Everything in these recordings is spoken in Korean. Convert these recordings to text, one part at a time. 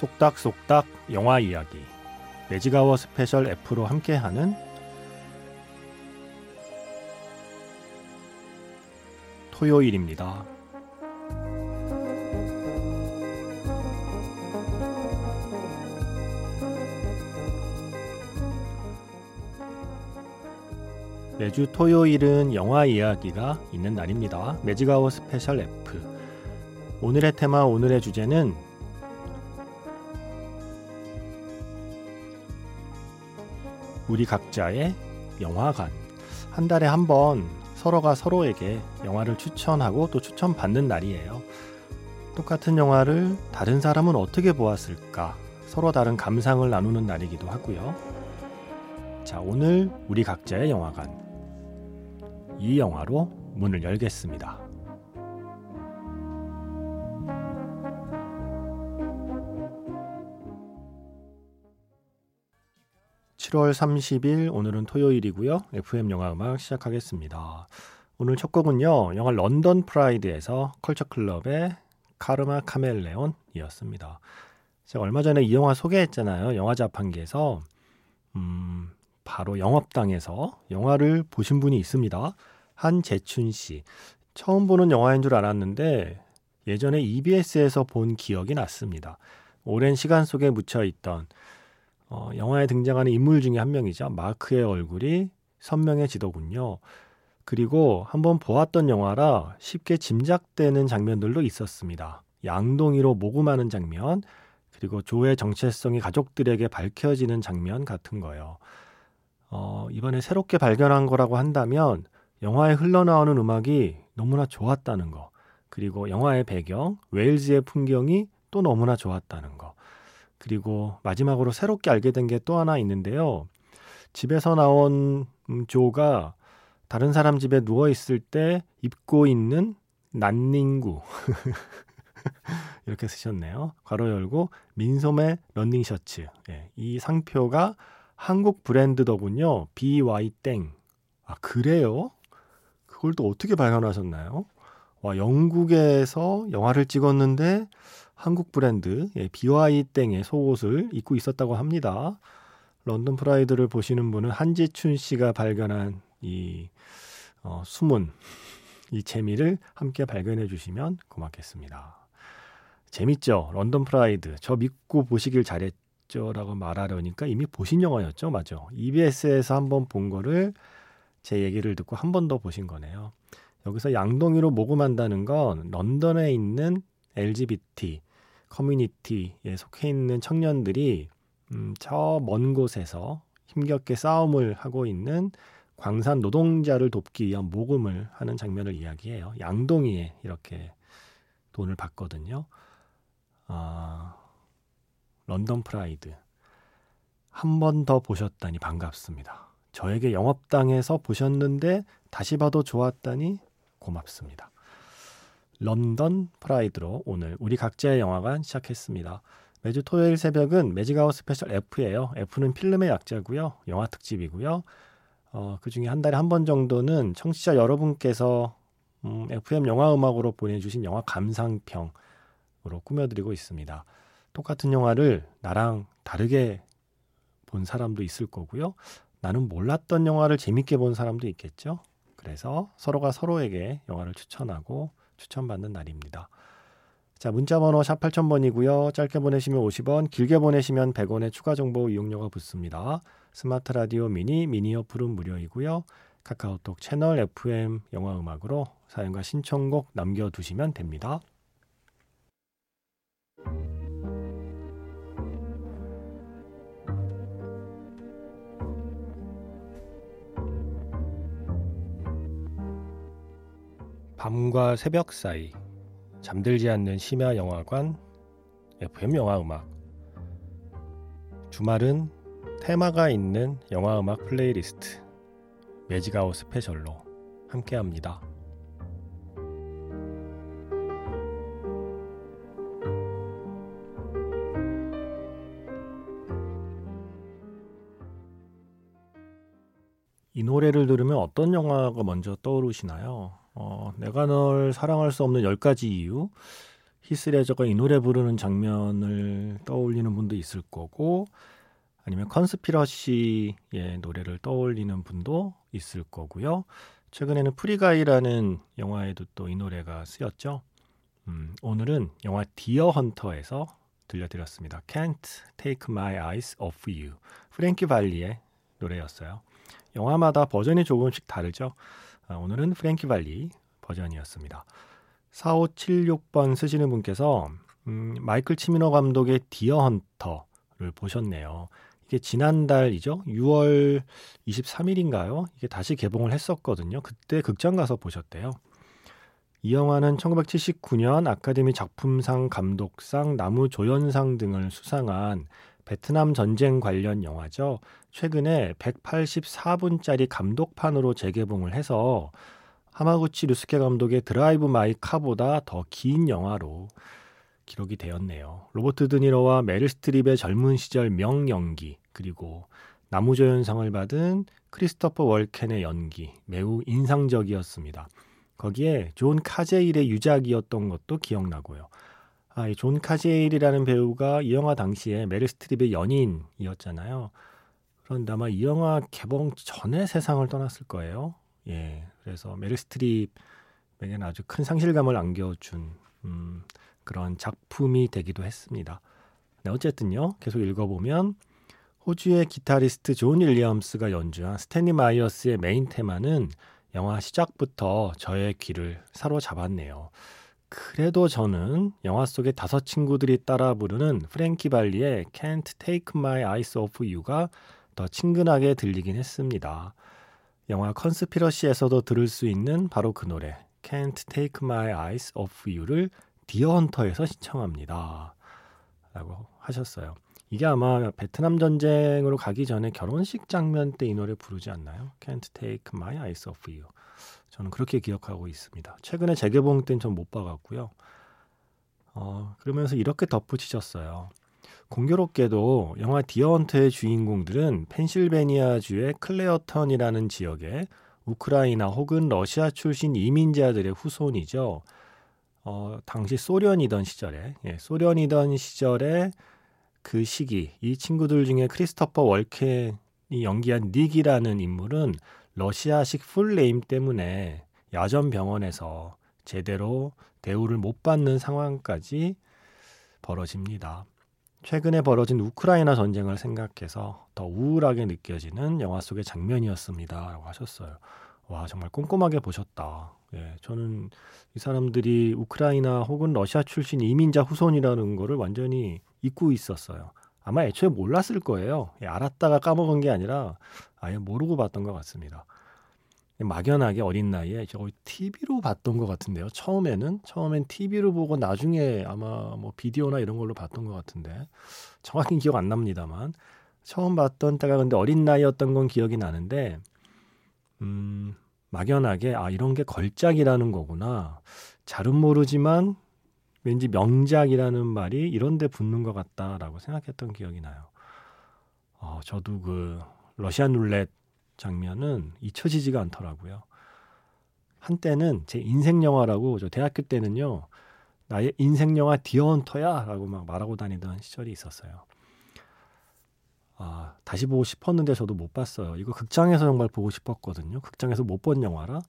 속닥속닥 영화 이야기 매직아워 스페셜 F로 함께하는 토요일입니다. 매주 토요일은 영화 이야기가 있는 날입니다. 매직아워 스페셜 F. 오늘의 테마, 오늘의 주제는 우리 각자의 영화관. 한 달에 한 번 서로가 서로에게 영화를 추천하고 또 추천받는 날이에요. 똑같은 영화를 다른 사람은 어떻게 보았을까? 서로 다른 감상을 나누는 날이기도 하고요. 자, 오늘 우리 각자의 영화관. 이 영화로 문을 열겠습니다. 7월 30일 오늘은 토요일이고요. FM 영화 음악 시작하겠습니다. 오늘 첫 곡은요. 영화 런던 프라이드에서 컬처 클럽의 Karma Chameleon이었습니다. 제가 얼마 전에 이 영화 소개했잖아요. 영화 자판기에서 음, 바로 영업당에서 영화를 보신 분이 있습니다. 한재춘 씨. 처음 보는 영화인 줄 알았는데 예전에 EBS에서 본 기억이 났습니다. 오랜 시간 속에 묻혀 있던 어, 영화에 등장하는 인물 중에 한 명이죠. 마크의 얼굴이 선명해지더군요. 그리고 한번 보았던 영화라 쉽게 짐작되는 장면들도 있었습니다. 양동이로 모금하는 장면, 그리고 조의 정체성이 가족들에게 밝혀지는 장면 같은 거요. 어, 이번에 새롭게 발견한 거라고 한다면 영화에 흘러나오는 음악이 너무나 좋았다는 거, 그리고 영화의 배경, 웨일즈의 풍경이 또 너무나 좋았다는 거. 그리고 마지막으로 새롭게 알게 된 게 또 하나 있는데요. 집에서 나온 음, 조가 다른 사람 집에 누워 있을 때 입고 있는 난닝구 이렇게 쓰셨네요. 괄호 열고 민소매 런닝 셔츠. 예, 이 상표가 한국 브랜드더군요. BY 땡. 아 그래요? 그걸 또 어떻게 발견하셨나요? 와 영국에서 영화를 찍었는데 한국 브랜드 예, BY 땡의 속옷을 입고 있었다고 합니다. 런던 프라이드를 보시는 분은 한지춘 씨가 발견한 이 어, 숨은 이 재미를 함께 발견해 주시면 고맙겠습니다. 재밌죠? 런던 프라이드. 저 믿고 보시길 잘했죠? 라고 말하려니까 이미 보신 영화였죠? 맞죠? EBS에서 한번 본 거를 제 얘기를 듣고 한 번 더 보신 거네요. 여기서 양동이로 모금한다는 건 런던에 있는 LGBT 커뮤니티에 속해 있는 청년들이 음, 저 먼 곳에서 힘겹게 싸움을 하고 있는 광산 노동자를 돕기 위한 모금을 하는 장면을 이야기해요. 양동이에 이렇게 돈을 받거든요. 아, 런던 프라이드. 한 번 더 보셨다니 반갑습니다. 저에게 영업당해서 보셨는데 다시 봐도 좋았다니 고맙습니다. 런던 프라이드로 오늘 우리 각자의 영화관 시작했습니다. 매주 토요일 새벽은 매직아워 스페셜 F예요. F는 필름의 약자고요. 영화 특집이고요. 어, 그 중에 한 달에 한 번 정도는 청취자 여러분께서 음, FM 영화 음악으로 보내주신 영화 감상평으로 꾸며드리고 있습니다. 똑같은 영화를 나랑 다르게 본 사람도 있을 거고요. 나는 몰랐던 영화를 재밌게 본 사람도 있겠죠. 그래서 서로가 서로에게 영화를 추천하고 추천받는 날입니다. 자, 문자 번호 샵 8000번이고요. 짧게 보내시면 50원, 길게 보내시면 100원의 추가 정보 이용료가 붙습니다. 스마트 라디오 미니, 미니 어플은 무료이고요. 카카오톡 채널 FM 영화 음악으로 사연과 신청곡 남겨두시면 됩니다. 밤과 새벽 사이 잠들지 않는 심야 영화관 FM 영화 음악 주말은 테마가 있는 영화 음악 플레이리스트 매직아워 스페셜로 함께합니다. 이 노래를 들으면 어떤 영화가 먼저 떠오르시나요? 어, 내가 널 사랑할 수 없는 10가지 이유. 히스 레저가 이 노래 부르는 장면을 떠올리는 분도 있을 거고, 아니면 컨스피러시의 노래를 떠올리는 분도 있을 거고요. 최근에는 프리가이라는 영화에도 또 이 노래가 쓰였죠. 음, 오늘은 영화 디어 헌터에서 들려드렸습니다. Can't Take My Eyes Off You. 프랭키 발리의 노래였어요. 영화마다 버전이 조금씩 다르죠. 아, 오늘은 프랭키 발리 버전이었습니다. 4576번 쓰시는 분께서 음, 마이클 치미너 감독의 디어 헌터를 보셨네요. 이게 지난달이죠. 6월 23일인가요? 이게 다시 개봉을 했었거든요. 그때 극장 가서 보셨대요. 이 영화는 1979년 아카데미 작품상 감독상 나무 조연상 등을 수상한 베트남 전쟁 관련 영화죠. 최근에 184분짜리 감독판으로 재개봉을 해서 하마구치 류스케 감독의 드라이브 마이 카보다 더 긴 영화로 기록이 되었네요. 로버트 드니로와 메릴 스트립의 젊은 시절 명연기 그리고 남우조연상을 받은 크리스토퍼 월켄의 연기 매우 인상적이었습니다. 거기에 존 카제일의 유작이었던 것도 기억나고요. 아, 이 존 카제일이라는 배우가 이 영화 당시에 메릴 스트립의 연인이었잖아요. 그런데 아마 이 영화 개봉 전에 세상을 떠났을 거예요. 예, 그래서 메릴 스트립에게는 아주 큰 상실감을 안겨준 음, 그런 작품이 되기도 했습니다. 네, 어쨌든요, 계속 읽어보면 호주의 기타리스트 존 윌리엄스가 연주한 스탠리 마이어스의 메인 테마는 영화 시작부터 저의 귀를 사로잡았네요. 그래도 저는 영화 속의 다섯 친구들이 따라 부르는 프랭키 발리의 Can't Take My Eyes Off You가 더 친근하게 들리긴 했습니다. 영화 컨스피러시에서도 들을 수 있는 바로 그 노래 Can't Take My Eyes Off You를 디어 헌터에서 신청합니다. 라고 하셨어요. 이게 아마 베트남 전쟁으로 가기 전에 결혼식 장면 때 이 노래 부르지 않나요? Can't Take My Eyes Off You. 저는 그렇게 기억하고 있습니다. 최근에 재개봉 때는 전 못 봐갔고요. 어, 그러면서 이렇게 덧붙이셨어요. 공교롭게도 영화 디어헌터의 주인공들은 펜실베니아주의 클레어턴이라는 지역에 우크라이나 혹은 러시아 출신 이민자들의 후손이죠. 어, 당시 소련이던 시절에, 예, 소련이던 시절에 그 시기, 이 친구들 중에 크리스토퍼 월켄이 연기한 닉이라는 인물은 러시아식 full name 때문에 야전 병원에서 제대로 대우를 못 받는 상황까지 벌어집니다. 최근에 벌어진 우크라이나 전쟁을 생각해서 더 우울하게 느껴지는 영화 속의 장면이었습니다. 라고 하셨어요. 와, 정말 꼼꼼하게 보셨다. 예, 저는 이 사람들이 우크라이나 혹은 러시아 출신 이민자 후손이라는 거를 완전히 잊고 있었어요. 아마 애초에 몰랐을 거예요. 예, 알았다가 까먹은 게 아니라 아예 모르고 봤던 것 같습니다. 막연하게 어린 나이에 거의 TV로 봤던 것 같은데요. 처음에는 처음엔 TV로 보고 나중에 아마 뭐 비디오나 이런 걸로 봤던 것 같은데 정확히 기억 안 납니다만 처음 봤던 때가 근데 어린 나이였던 건 기억이 나는데 음 막연하게 아 이런 게 걸작이라는 거구나 잘은 모르지만 왠지 명작이라는 말이 이런데 붙는 것 같다라고 생각했던 기억이 나요. 어, 저도 그 러시안 룰렛 장면은 잊혀지지가 않더라고요. 한때는 제 인생 영화라고 저 대학교 때는요 나의 인생 영화 디어헌터야라고 막 말하고 다니던 시절이 있었어요. 아 다시 보고 싶었는데 저도 못 봤어요. 이거 극장에서 정말 보고 싶었거든요. 극장에서 못 본 영화라.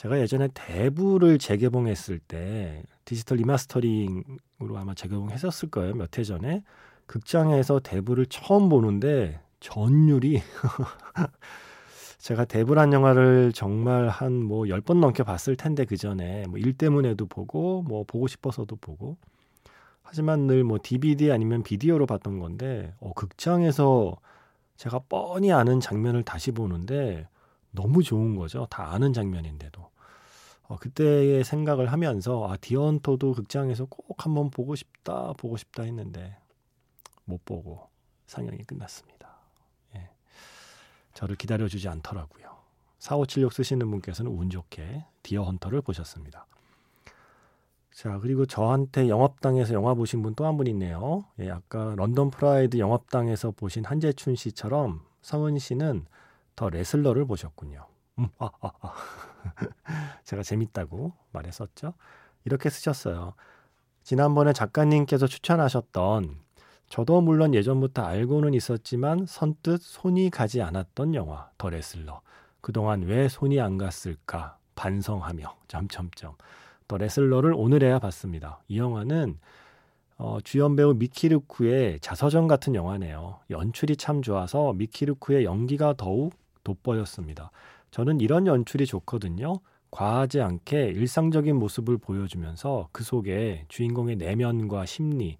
제가 예전에 대부를 재개봉했을 때 디지털 리마스터링으로 아마 재개봉했었을 거예요. 몇 해 전에 극장에서 대부를 처음 보는데 전율이 제가 대부란 영화를 정말 한 뭐 열 번 넘게 봤을 텐데 그 전에 뭐 일 때문에도 보고 뭐 보고 싶어서도 보고 하지만 늘 뭐 DVD 아니면 비디오로 봤던 건데 어 극장에서 제가 뻔히 아는 장면을 다시 보는데 너무 좋은 거죠. 다 아는 장면인데도. 어, 그때의 생각을 하면서 아 디언토도 극장에서 꼭 한번 보고 싶다 보고 싶다 했는데 못 보고 상영이 끝났습니다. 예. 저를 기다려주지 않더라고요. 4576 쓰시는 분께서는 운 좋게 디어 헌터를 보셨습니다. 자, 그리고 저한테 영업당에서 영화 보신 분 또 한 분 있네요. 예, 아까 런던 프라이드 영업당에서 보신 한재춘 씨처럼 성은 씨는 더 레슬러를 보셨군요. 음, 아, 아, 아. 제가 재밌다고 말했었죠. 이렇게 쓰셨어요. 지난번에 작가님께서 추천하셨던 저도 물론 예전부터 알고는 있었지만 선뜻 손이 가지 않았던 영화 더 레슬러. 그동안 왜 손이 안 갔을까 반성하며 점점점. 더 레슬러를 오늘에야 봤습니다. 이 영화는 어, 주연 배우 미키르쿠의 자서전 같은 영화네요. 연출이 참 좋아서 미키르쿠의 연기가 더욱 돋보였습니다. 저는 이런 연출이 좋거든요. 과하지 않게 일상적인 모습을 보여주면서 그 속에 주인공의 내면과 심리,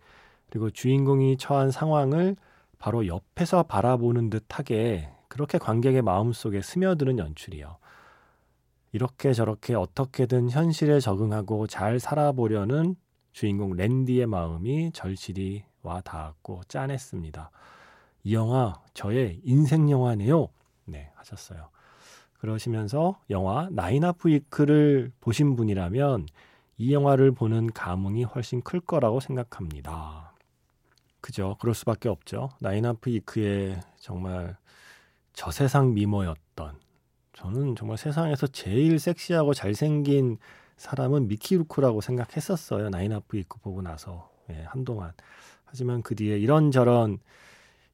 그리고 주인공이 처한 상황을 바로 옆에서 바라보는 듯하게 그렇게 관객의 마음속에 스며드는 연출이요. 이렇게 저렇게 어떻게든 현실에 적응하고 잘 살아보려는 주인공 랜디의 마음이 절실히 와 닿았고 짠했습니다. 이 영화 저의 인생 영화네요. 네, 하셨어요. 그러시면서 영화 나인 하프 위크를 보신 분이라면 이 영화를 보는 감흥이 훨씬 클 거라고 생각합니다. 그죠? 그럴 수밖에 없죠. 나인 하프 위크의 정말 저세상 미모였던 저는 정말 세상에서 제일 섹시하고 잘생긴 사람은 미키 루크라고 생각했었어요. 나인 하프 위크 보고 나서 예, 한동안. 하지만 그 뒤에 이런저런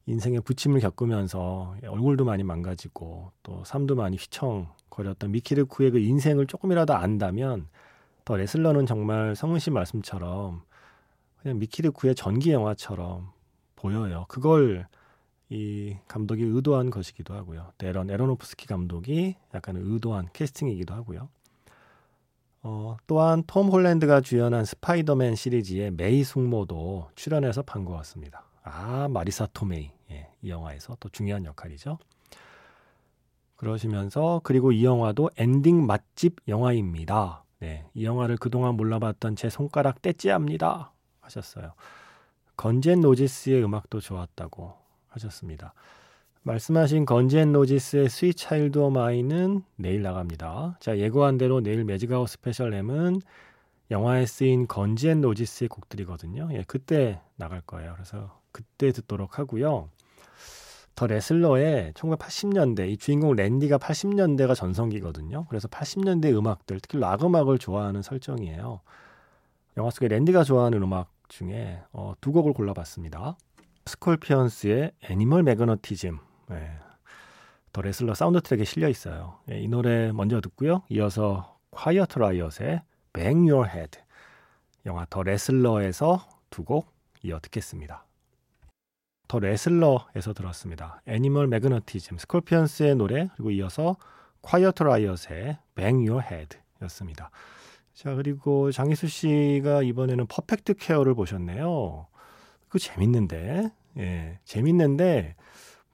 인생의 부침을 겪으면서 얼굴도 많이 망가지고 또 삶도 많이 휘청거렸던 미키 루크의 그 인생을 조금이라도 안다면 더 레슬러는 정말 성은 씨 말씀처럼 그냥 미키 루크의 전기 영화처럼 보여요. 그걸 이 감독이 의도한 것이기도 하고요. 대런 애러노프스키 감독이 약간 의도한 캐스팅이기도 하고요. 어, 또한 톰 홀랜드가 주연한 스파이더맨 시리즈의 메이 숙모도 출연해서 반가웠습니다. 아 마리사 토메이 예, 이 영화에서 또 중요한 역할이죠. 그러시면서 그리고 이 영화도 엔딩 맛집 영화입니다. 네, 이 영화를 그동안 몰라봤던 제 손가락 떼찌합니다 하셨어요. 건즈 앤 로지스의 음악도 좋았다고 하셨습니다. 말씀하신 건즈 앤 로지스의 Sweet Child O' Mine은 내일 나갑니다. 자 예고한 대로 내일 매직아워 스페셜 M은 영화에 쓰인 건즈 앤 로지스의 곡들이거든요. 예, 그때 나갈 거예요. 그래서 그때 듣도록 하고요. 더 레슬러의 1980년대 이 주인공 랜디가 80년대가 전성기거든요. 그래서 80년대 음악들 특히 락 음악을 좋아하는 설정이에요. 영화 속에 랜디가 좋아하는 음악 중에 어, 두 곡을 골라봤습니다. 스콜피언스의 Animal Magnetism 네. 더 레슬러 사운드 트랙에 실려 있어요. 네, 이 노래 먼저 듣고요. 이어서 콰이어트 라이엇의 Bang Your Head 영화 더 레슬러에서 두 곡 이어 듣겠습니다. 더 레슬러에서 들었습니다. Animal Magnetism, 스콜피언스의 노래, 그리고 이어서 콰이어트 라이엇의 Bang Your Head 였습니다. 자, 그리고 장희수 씨가 이번에는 퍼펙트 케어를 보셨네요. 그 재밌는데, 예, 재밌는데,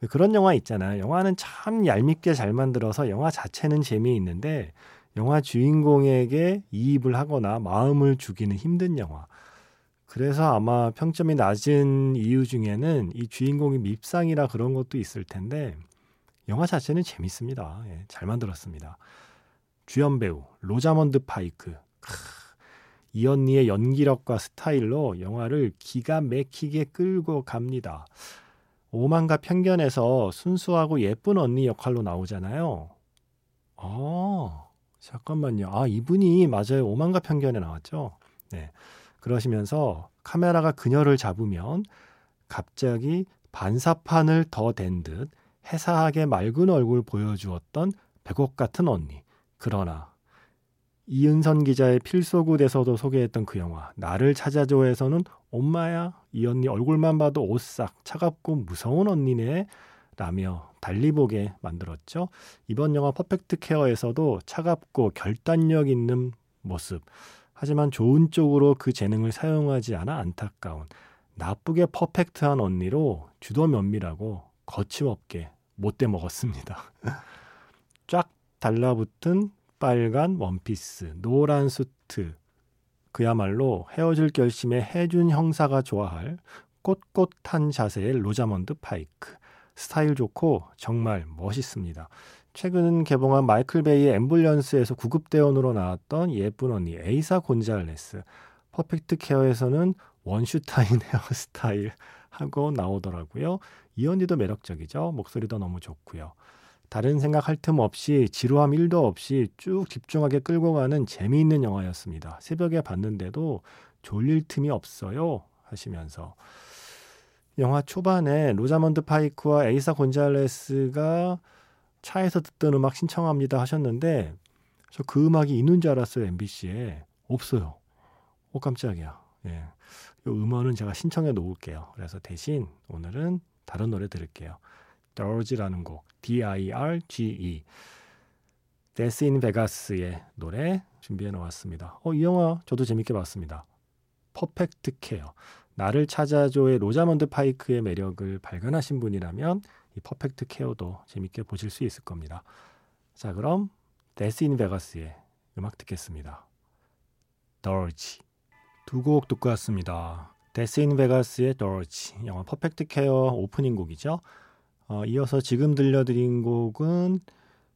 그런 영화 있잖아요. 영화는 참 얄밉게 잘 만들어서 영화 자체는 재미있는데, 영화 주인공에게 이입을 하거나 마음을 주기는 힘든 영화. 그래서 아마 평점이 낮은 이유 중에는 이 주인공이 밉상이라 그런 것도 있을 텐데 영화 자체는 재밌습니다. 예, 잘 만들었습니다. 주연 배우 로자먼드 파이크. 크, 이 언니의 연기력과 스타일로 영화를 기가 막히게 끌고 갑니다. 오만과 편견에서 순수하고 예쁜 언니 역할로 나오잖아요. 아, 잠깐만요. 아, 이분이 맞아요. 오만과 편견에 나왔죠. 네. 그러시면서 카메라가 그녀를 잡으면 갑자기 반사판을 더 댄 듯 해사하게 맑은 얼굴 보여주었던 백옥 같은 언니. 그러나 이은선 기자의 필소굿에서도 소개했던 그 영화 나를 찾아줘에서는 엄마야 이 언니 얼굴만 봐도 오싹 차갑고 무서운 언니네 라며 달리 보게 만들었죠. 이번 영화 퍼펙트 케어에서도 차갑고 결단력 있는 모습 하지만 좋은 쪽으로 그 재능을 사용하지 않아 안타까운 나쁘게 퍼펙트한 언니로 주도 면밀하고 거침없게 못돼 먹었습니다. 쫙 달라붙은 빨간 원피스, 노란 수트, 그야말로 헤어질 결심에 해준 형사가 좋아할 꼿꼿한 자세의 로자먼드 파이크. 스타일 좋고 정말 멋있습니다. 최근 개봉한 마이클 베이의 앰뷸런스에서 구급대원으로 나왔던 예쁜 언니 에이사 곤잘레스. 퍼펙트 케어에서는 원슈타인 헤어스타일 하고 나오더라고요. 이 언니도 매력적이죠. 목소리도 너무 좋고요. 다른 생각할 틈 없이 지루함 1도 없이 쭉 집중하게 끌고 가는 재미있는 영화였습니다. 새벽에 봤는데도 졸릴 틈이 없어요 하시면서 영화 초반에 로자먼드 파이크와 에이사 곤잘레스가 차에서 듣던 음악 신청합니다 하셨는데 저 그 음악이 있는 줄 알았어요 MBC에 없어요. 오 깜짝이야. 예. 이 음원은 제가 신청해 놓을게요. 그래서 대신 오늘은 다른 노래 들을게요. Dirge라는 곡 D-I-R-G-E 데스 인 베가스의 노래 준비해 놓았습니다. 어, 이 영화 저도 재밌게 봤습니다. 퍼펙트 케어. 나를 찾아줘의 로자먼드 파이크의 매력을 발견하신 분이라면 이 퍼펙트 케어도 재밌게 보실 수 있을 겁니다. 자, 그럼 데스 인 베가스의 음악 듣겠습니다. 더지 두 곡 듣고 왔습니다. 데스 인 베가스의 더지 영화 퍼펙트 케어 오프닝 곡이죠. 어, 이어서 지금 들려드린 곡은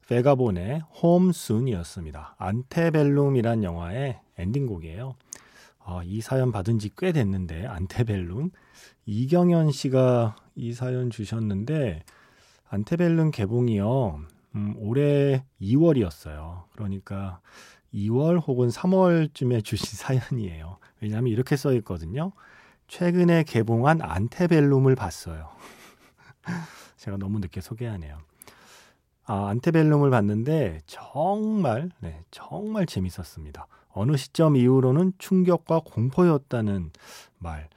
베가본의 Home Soon이었습니다. 안테벨룸이란 영화의 엔딩곡이에요. 어, 이 사연 받은 지 꽤 됐는데 안테벨룸 이경현 씨가 이 사연 주셨는데 안테벨룸 개봉이요. 음, 올해 2월이었어요. 그러니까 2월 혹은 3월쯤에 주신 사연이에요. 왜냐하면 이렇게 써 있거든요. 최근에 개봉한 안테벨룸을 봤어요. 제가 너무 늦게 소개하네요. 아, 안테벨룸을 봤는데 정말 네, 정말 재밌었습니다. 어느 시점 이후로는 충격과 공포였다는 말.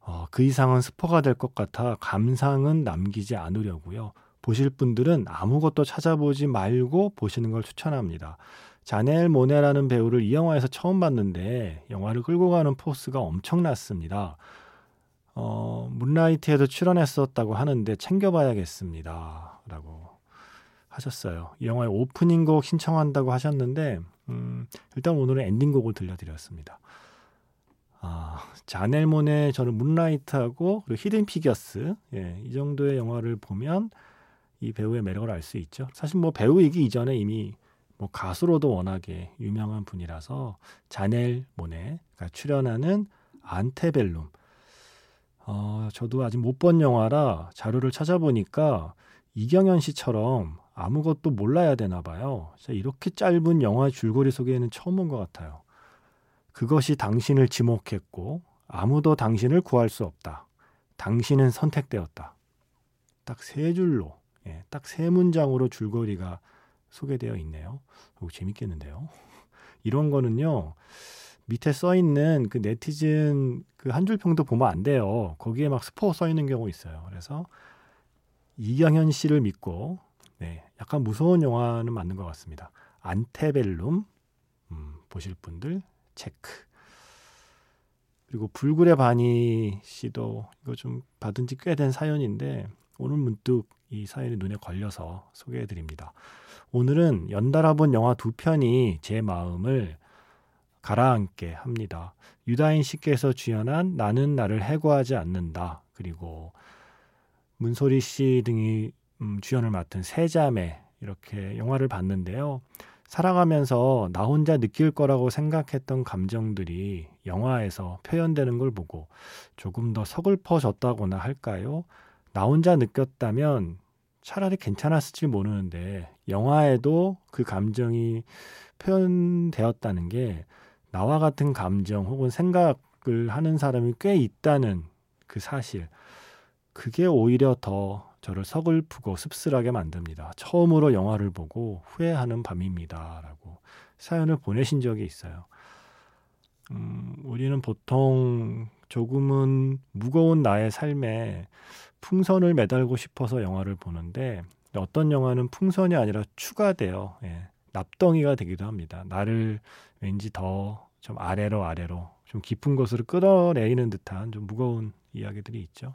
어, 그 이상은 스포가 될 것 같아 감상은 남기지 않으려고요. 보실 분들은 아무것도 찾아보지 말고 보시는 걸 추천합니다. 자넬 모네라는 배우를 이 영화에서 처음 봤는데 영화를 끌고 가는 포스가 엄청났습니다. 어, 문라이트에도 출연했었다고 하는데 챙겨봐야겠습니다. 라고 하셨어요. 이 영화의 오프닝 곡 신청한다고 하셨는데, 음, 일단 오늘은 엔딩곡을 들려드렸습니다. 아, 자넬 모네 저는 문라이트하고 그리고 히든 피겨스, 예, 이 정도의 영화를 보면 이 배우의 매력을 알 수 있죠. 사실 뭐 배우이기 이전에 이미 뭐 가수로도 워낙에 유명한 분이라서 자넬 모네가 출연하는 안테벨룸 어, 저도 아직 못 본 영화라 자료를 찾아보니까 이경현 씨처럼 아무것도 몰라야 되나 봐요. 이렇게 짧은 영화 줄거리 소개는 처음 본 것 같아요. 그것이 당신을 지목했고 아무도 당신을 구할 수 없다. 당신은 선택되었다. 딱 세 줄로, 예, 딱 세 문장으로 줄거리가 소개되어 있네요. 오, 재밌겠는데요. 이런 거는요. 밑에 써 있는 그 네티즌 그 한 줄 평도 보면 안 돼요. 거기에 막 스포 써 있는 경우 있어요. 그래서 이경현 씨를 믿고 네, 약간 무서운 영화는 맞는 것 같습니다. 안테벨룸 음, 보실 분들 체크. 그리고 불굴의 바니 씨도 이거 좀 받은 지 꽤 된 사연인데 오늘 문득 이 사연이 눈에 걸려서 소개해 드립니다. 오늘은 연달아 본 영화 두 편이 제 마음을 가라앉게 합니다. 유다인 씨께서 주연한 나는 나를 해고하지 않는다. 그리고 문소리 씨 등이 음, 주연을 맡은 세자매 이렇게 영화를 봤는데요. 살아가면서 나 혼자 느낄 거라고 생각했던 감정들이 영화에서 표현되는 걸 보고 조금 더 서글퍼졌다거나 할까요? 나 혼자 느꼈다면 차라리 괜찮았을지 모르는데 영화에도 그 감정이 표현되었다는 게 나와 같은 감정 혹은 생각을 하는 사람이 꽤 있다는 그 사실. 그게 오히려 더 저를 서글프고 씁쓸하게 만듭니다. 처음으로 영화를 보고 후회하는 밤입니다. 라고 사연을 보내신 적이 있어요. 음, 우리는 보통 조금은 무거운 나의 삶에 풍선을 매달고 싶어서 영화를 보는데 어떤 영화는 풍선이 아니라 추가돼요. 예. 납덩이가 되기도 합니다. 나를 왠지 더 좀 아래로 아래로 좀 깊은 곳으로 끌어내리는 듯한 좀 무거운 이야기들이 있죠.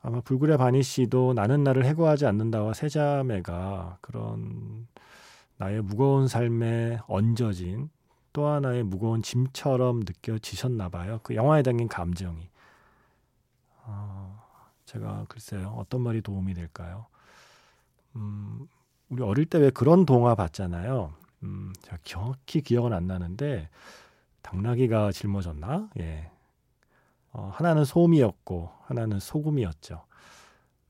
아마 불굴의 바니 씨도 나는 나를 해고하지 않는다와 세자매가 그런 나의 무거운 삶에 얹어진 또 하나의 무거운 짐처럼 느껴지셨나 봐요. 그 영화에 담긴 감정이. 제가 글쎄요 어떤 말이 도움이 될까요? 음, 우리 어릴 때 왜 그런 동화 봤잖아요. 음, 제가 정확히 기억은 안 나는데 당나귀가 짊어졌나? 예. 어, 하나는 솜이었고 하나는 소금이었죠.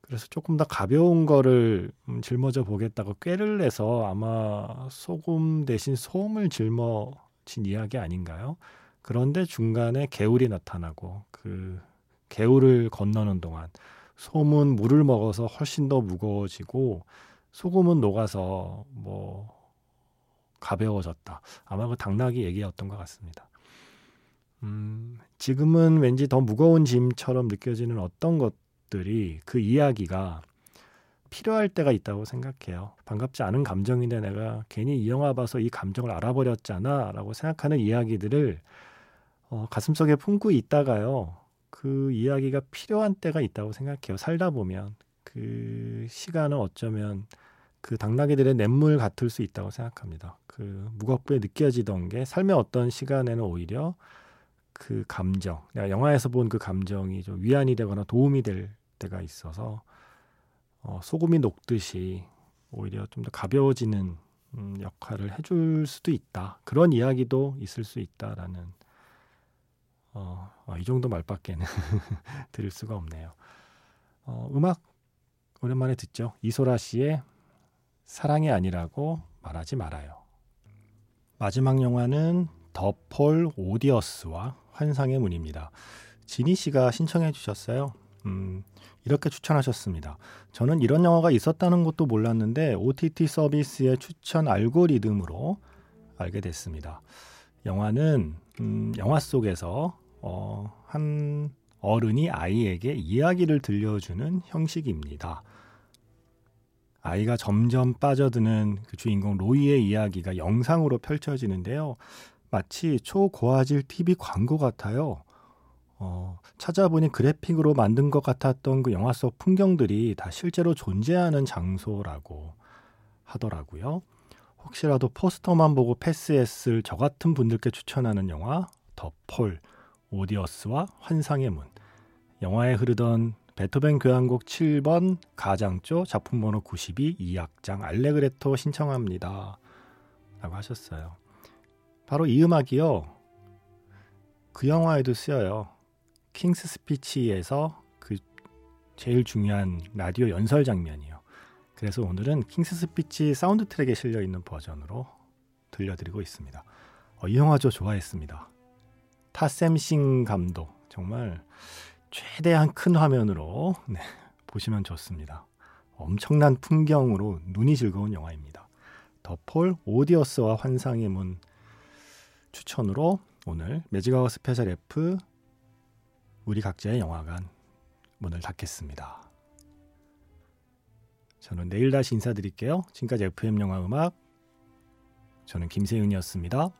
그래서 조금 더 가벼운 거를 음, 짊어져 보겠다고 꾀를 내서 아마 소금 대신 솜을 짊어진 이야기 아닌가요? 그런데 중간에 개울이 나타나고 그 개울을 건너는 동안 솜은 물을 먹어서 훨씬 더 무거워지고 소금은 녹아서 뭐 가벼워졌다. 아마 그 당나귀 얘기였던 것 같습니다. 음, 지금은 왠지 더 무거운 짐처럼 느껴지는 어떤 것들이 그 이야기가 필요할 때가 있다고 생각해요. 반갑지 않은 감정인데 내가 괜히 이 영화 봐서 이 감정을 알아버렸잖아 라고 생각하는 이야기들을 어, 가슴속에 품고 있다가요. 그 이야기가 필요한 때가 있다고 생각해요. 살다 보면 그 시간은 어쩌면 그 당나귀들의 냇물 같을 수 있다고 생각합니다. 그 무겁게 느껴지던 게 삶의 어떤 시간에는 오히려 그 감정, 내가 영화에서 본 그 감정이 좀 위안이 되거나 도움이 될 때가 있어서 어, 소금이 녹듯이 오히려 좀 더 가벼워지는 음, 역할을 해줄 수도 있다. 그런 이야기도 있을 수 있다라는 어, 어, 이 정도 말밖에는 드릴 수가 없네요. 어, 음악 오랜만에 듣죠. 이소라 씨의 사랑이 아니라고 말하지 말아요. 마지막 영화는 더 폴 오디어스와 환상의 문입니다. 지니 씨가 신청해 주셨어요. 음, 이렇게 추천하셨습니다. 저는 이런 영화가 있었다는 것도 몰랐는데 OTT 서비스의 추천 알고리즘으로 알게 됐습니다. 영화는 음, 영화 속에서 어, 한 어른이 아이에게 이야기를 들려주는 형식입니다. 아이가 점점 빠져드는 그 주인공 로이의 이야기가 영상으로 펼쳐지는데요. 마치 초고화질 TV 광고 같아요. 어, 찾아보니 그래픽으로 만든 것 같았던 그 영화 속 풍경들이 다 실제로 존재하는 장소라고 하더라고요. 혹시라도 포스터만 보고 패스했을 저 같은 분들께 추천하는 영화 더 폴, 오디어스와 환상의 문. 영화에 흐르던 베토벤 교향곡 7번 가장조 작품 번호 92 2악장 알레그레토 신청합니다. 라고 하셨어요. 바로 이 음악이요. 그 영화에도 쓰여요. 킹스 스피치에서 그 제일 중요한 라디오 연설 장면이요. 그래서 오늘은 킹스 스피치 사운드 트랙에 실려 있는 버전으로 들려드리고 있습니다. 어, 이 영화 저 좋아했습니다. 타셈 싱 감독 정말 최대한 큰 화면으로 네, 보시면 좋습니다. 엄청난 풍경으로 눈이 즐거운 영화입니다. 더 폴 오디어스와 환상의 문 추천으로 오늘 매직아워 스페셜 F 우리 각자의 영화관 문을 닫겠습니다. 저는 내일 다시 인사드릴게요. 지금까지 FM 영화 음악 저는 김세윤이었습니다.